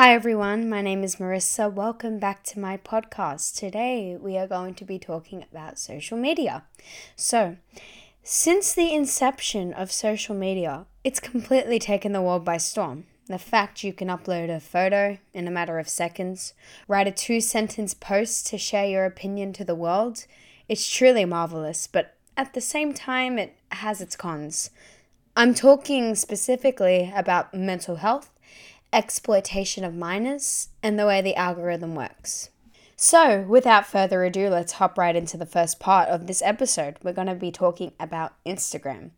Hi everyone, my name is Marissa. Welcome back to my podcast. Today we are going to be talking about social media. So, since the inception of social media, it's completely taken the world by storm. The fact you can upload a photo in a matter of seconds, write a two sentence post to share your opinion to the world, it's truly marvelous, but at the same time, it has its cons. I'm talking specifically about mental health, exploitation of minors, and the way the algorithm works. So, without further ado, let's hop right into the first part of this episode. We're going to be talking about Instagram.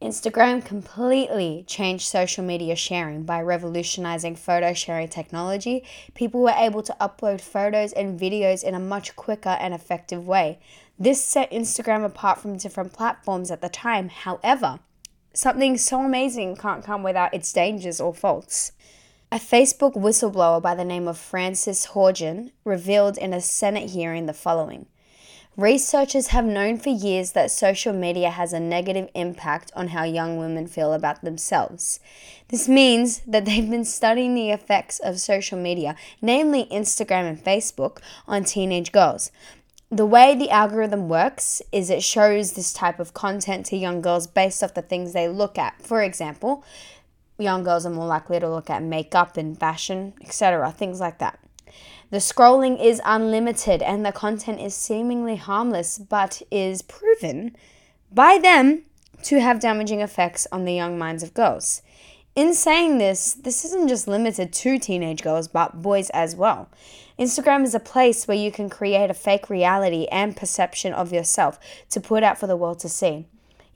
Instagram completely changed social media sharing by revolutionizing photo sharing technology. People were able to upload photos and videos in a much quicker and effective way. This set Instagram apart from different platforms at the time. However, something so amazing can't come without its dangers or faults. A Facebook whistleblower by the name of Frances Haugen revealed in a Senate hearing the following. Researchers have known for years that social media has a negative impact on how young women feel about themselves. This means that they've been studying the effects of social media, namely Instagram and Facebook, on teenage girls. The way the algorithm works is it shows this type of content to young girls based off the things they look at. For example, young girls are more likely to look at makeup and fashion, etc., things like that. The scrolling is unlimited and the content is seemingly harmless, but is proven by them to have damaging effects on the young minds of girls. In saying this, this isn't just limited to teenage girls, but boys as well. Instagram is a place where you can create a fake reality and perception of yourself to put out for the world to see.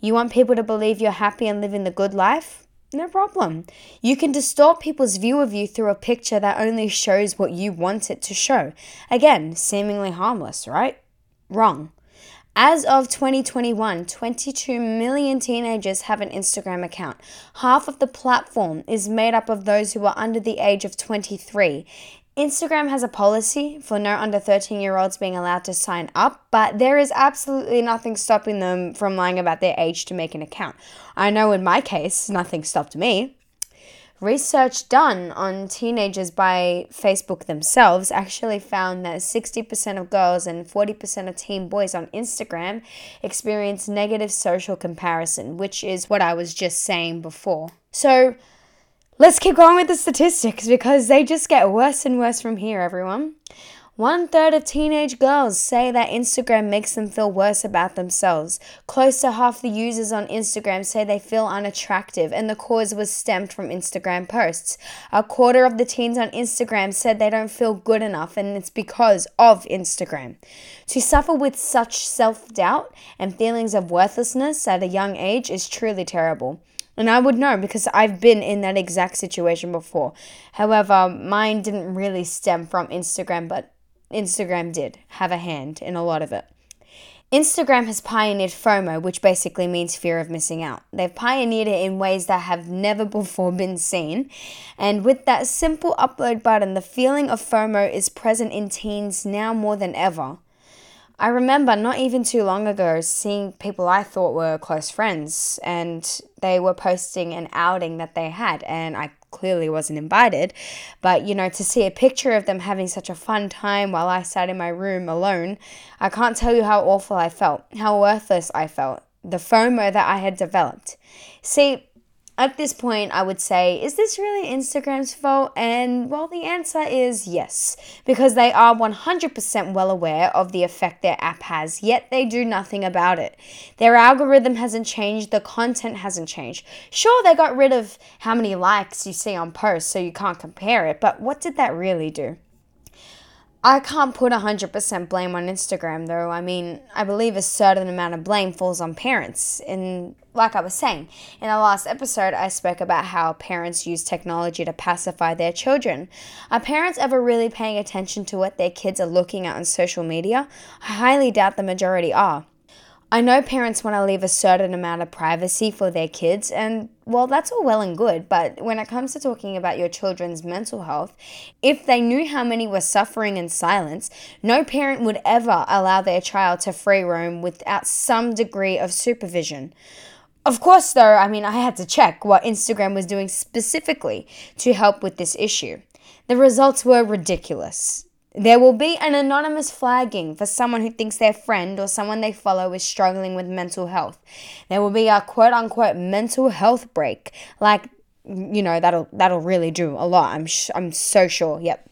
You want people to believe you're happy and living the good life? No problem. You can distort people's view of you through a picture that only shows what you want it to show. Again, seemingly harmless, right? Wrong. As of 2021, 22 million teenagers have an Instagram account. Half of the platform is made up of those who are under the age of 23. Instagram has a policy for no under 13 year olds being allowed to sign up, but there is absolutely nothing stopping them from lying about their age to make an account. I know in my case, nothing stopped me. Research done on teenagers by Facebook themselves actually found that 60% of girls and 40% of teen boys on Instagram experience negative social comparison, which is what I was just saying before. So, Let's keep going with the statistics because they just get worse and worse from here, everyone. One third of teenage girls say that Instagram makes them feel worse about themselves. Close to half the users on Instagram say they feel unattractive, and the cause was stemmed from Instagram posts. A quarter of the teens on Instagram said they don't feel good enough, and it's because of Instagram. To suffer with such self doubt and feelings of worthlessness at a young age is truly terrible. And I would know because I've been in that exact situation before. However, mine didn't really stem from Instagram, but Instagram did have a hand in a lot of it. Instagram has pioneered FOMO, which basically means fear of missing out. They've pioneered it in ways that have never before been seen. And with that simple upload button, the feeling of FOMO is present in teens now more than ever. I remember not even too long ago seeing people I thought were close friends and they were posting an outing that they had and I clearly wasn't invited. But you know to see a picture of them having such a fun time while I sat in my room alone I can't tell you how awful I felt how worthless I felt the FOMO that I had developed. See at this point, I would say, is this really Instagram's fault? And well, the answer is yes, because they are 100% well aware of the effect their app has, yet they do nothing about it. Their algorithm hasn't changed, the content hasn't changed. Sure, they got rid of how many likes you see on posts so you can't compare it, but what did that really do? I can't put 100% blame on Instagram though. I mean, I believe a certain amount of blame falls on parents. And like I was saying, in the last episode, I spoke about how parents use technology to pacify their children. Are parents ever really paying attention to what their kids are looking at on social media? I highly doubt the majority are. I know parents want to leave a certain amount of privacy for their kids, and well, that's all well and good, but when it comes to talking about your children's mental health, if they knew how many were suffering in silence, no parent would ever allow their child to free roam without some degree of supervision. Of course, though, I mean, I had to check what Instagram was doing specifically to help with this issue. The results were ridiculous. There will be an anonymous flagging for someone who thinks their friend or someone they follow is struggling with mental health. There will be a quote unquote mental health break. Like, you know, that'll that'll really do a lot. I'm sh- I'm so sure. Yep.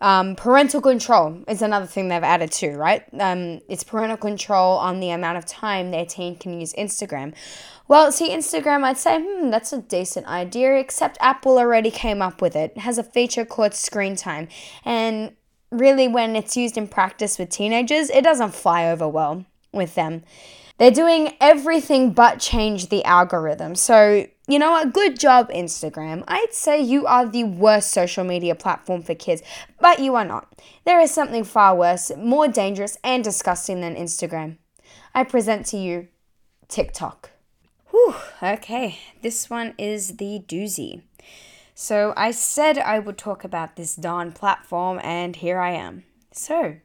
Um, parental control is another thing they've added too, right? Um, it's parental control on the amount of time their teen can use Instagram. Well, see, Instagram, I'd say, hmm, that's a decent idea, except Apple already came up with it. It has a feature called screen time. And really, when it's used in practice with teenagers, it doesn't fly over well with them. They're doing everything but change the algorithm. So, you know what? Good job, Instagram. I'd say you are the worst social media platform for kids, but you are not. There is something far worse, more dangerous, and disgusting than Instagram. I present to you TikTok. Whew, okay, this one is the doozy. So, I said I would talk about this darn platform, and here I am. So,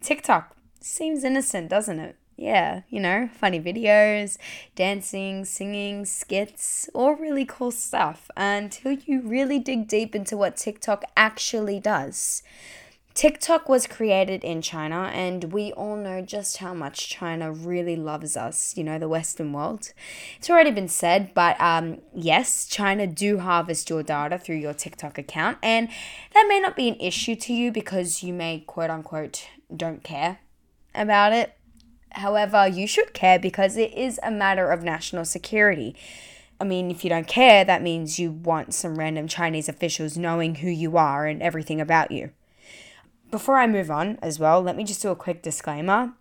TikTok seems innocent, doesn't it? yeah, you know, funny videos, dancing, singing, skits, all really cool stuff until you really dig deep into what TikTok actually does. TikTok was created in China, and we all know just how much China really loves us, you know, the Western world. It's already been said, but um, yes, China do harvest your data through your TikTok account, and that may not be an issue to you because you may quote unquote don't care about it However, you should care because it is a matter of national security. I mean, if you don't care, that means you want some random Chinese officials knowing who you are and everything about you. Before I move on, as well, let me just do a quick disclaimer.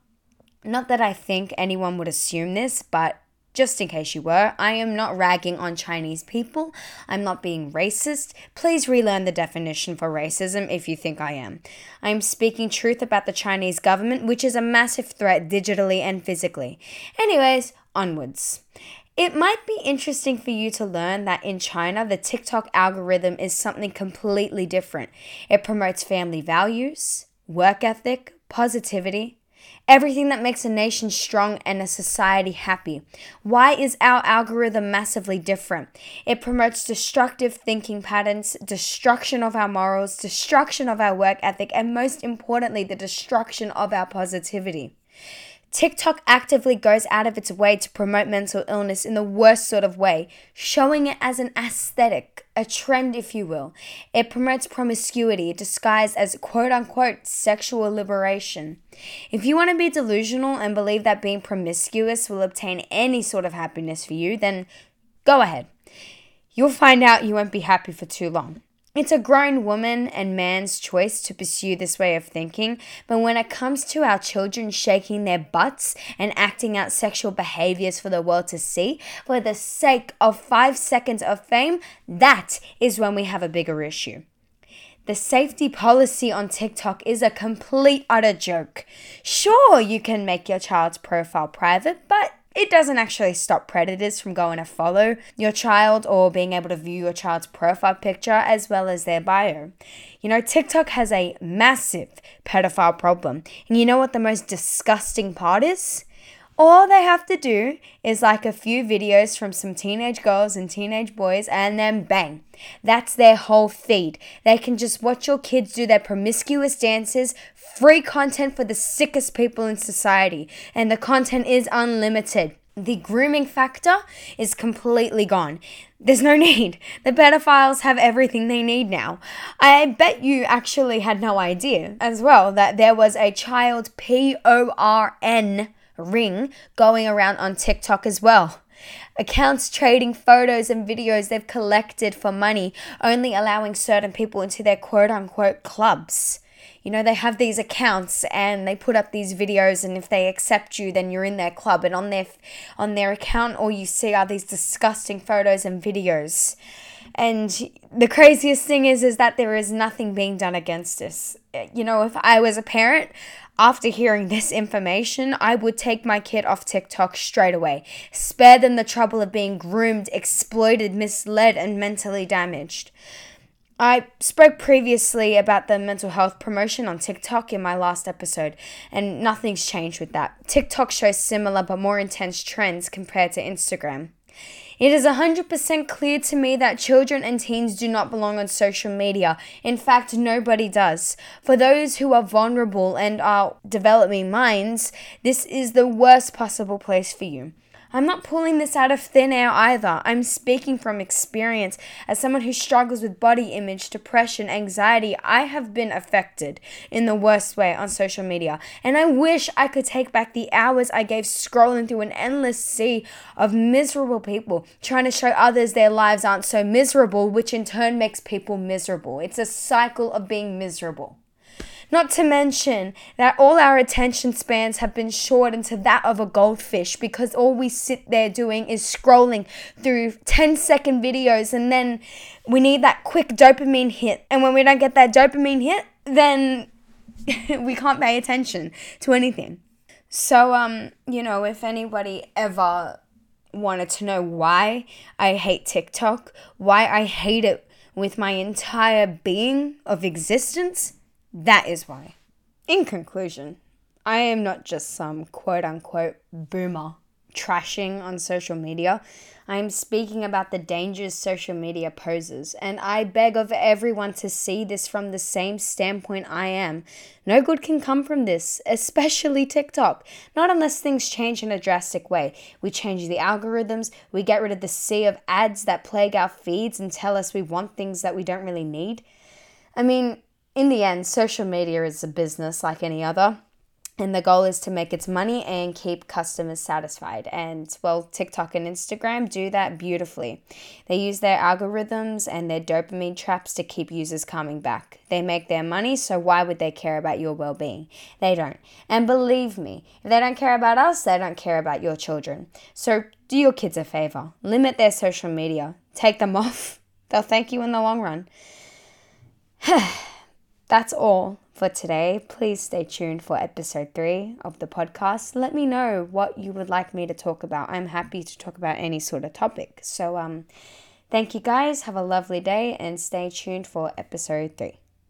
Not that I think anyone would assume this, but just in case you were, I am not ragging on Chinese people. I'm not being racist. Please relearn the definition for racism if you think I am. I am speaking truth about the Chinese government, which is a massive threat digitally and physically. Anyways, onwards. It might be interesting for you to learn that in China, the TikTok algorithm is something completely different. It promotes family values, work ethic, positivity, everything that makes a nation strong and a society happy. Why is our algorithm massively different? It promotes destructive thinking patterns, destruction of our morals, destruction of our work ethic, and most importantly, the destruction of our positivity. TikTok actively goes out of its way to promote mental illness in the worst sort of way, showing it as an aesthetic, a trend, if you will. It promotes promiscuity disguised as quote unquote sexual liberation. If you want to be delusional and believe that being promiscuous will obtain any sort of happiness for you, then go ahead. You'll find out you won't be happy for too long. It's a grown woman and man's choice to pursue this way of thinking, but when it comes to our children shaking their butts and acting out sexual behaviors for the world to see, for the sake of five seconds of fame, that is when we have a bigger issue. The safety policy on TikTok is a complete utter joke. Sure, you can make your child's profile private, but it doesn't actually stop predators from going to follow your child or being able to view your child's profile picture as well as their bio. You know, TikTok has a massive pedophile problem. And you know what the most disgusting part is? All they have to do is like a few videos from some teenage girls and teenage boys, and then bang, that's their whole feed. They can just watch your kids do their promiscuous dances, free content for the sickest people in society, and the content is unlimited. The grooming factor is completely gone. There's no need. The pedophiles have everything they need now. I bet you actually had no idea as well that there was a child P O R N ring going around on TikTok as well. Accounts trading photos and videos they've collected for money, only allowing certain people into their quote unquote clubs. You know, they have these accounts and they put up these videos and if they accept you then you're in their club and on their on their account all you see are these disgusting photos and videos. And the craziest thing is is that there is nothing being done against this. You know, if I was a parent, after hearing this information, I would take my kid off TikTok straight away. Spare them the trouble of being groomed, exploited, misled, and mentally damaged. I spoke previously about the mental health promotion on TikTok in my last episode, and nothing's changed with that. TikTok shows similar but more intense trends compared to Instagram. It is 100% clear to me that children and teens do not belong on social media. In fact, nobody does. For those who are vulnerable and are developing minds, this is the worst possible place for you. I'm not pulling this out of thin air either. I'm speaking from experience. As someone who struggles with body image, depression, anxiety, I have been affected in the worst way on social media. And I wish I could take back the hours I gave scrolling through an endless sea of miserable people trying to show others their lives aren't so miserable, which in turn makes people miserable. It's a cycle of being miserable. Not to mention that all our attention spans have been shortened to that of a goldfish because all we sit there doing is scrolling through 10 second videos and then we need that quick dopamine hit. And when we don't get that dopamine hit, then we can't pay attention to anything. So, um, you know, if anybody ever wanted to know why I hate TikTok, why I hate it with my entire being of existence, that is why. In conclusion, I am not just some quote unquote boomer trashing on social media. I am speaking about the dangers social media poses, and I beg of everyone to see this from the same standpoint I am. No good can come from this, especially TikTok. Not unless things change in a drastic way. We change the algorithms, we get rid of the sea of ads that plague our feeds and tell us we want things that we don't really need. I mean, in the end, social media is a business like any other. And the goal is to make its money and keep customers satisfied. And well, TikTok and Instagram do that beautifully. They use their algorithms and their dopamine traps to keep users coming back. They make their money, so why would they care about your well being? They don't. And believe me, if they don't care about us, they don't care about your children. So do your kids a favor limit their social media, take them off. They'll thank you in the long run. That's all for today. Please stay tuned for episode three of the podcast. Let me know what you would like me to talk about. I'm happy to talk about any sort of topic. So, um, thank you guys. Have a lovely day and stay tuned for episode three.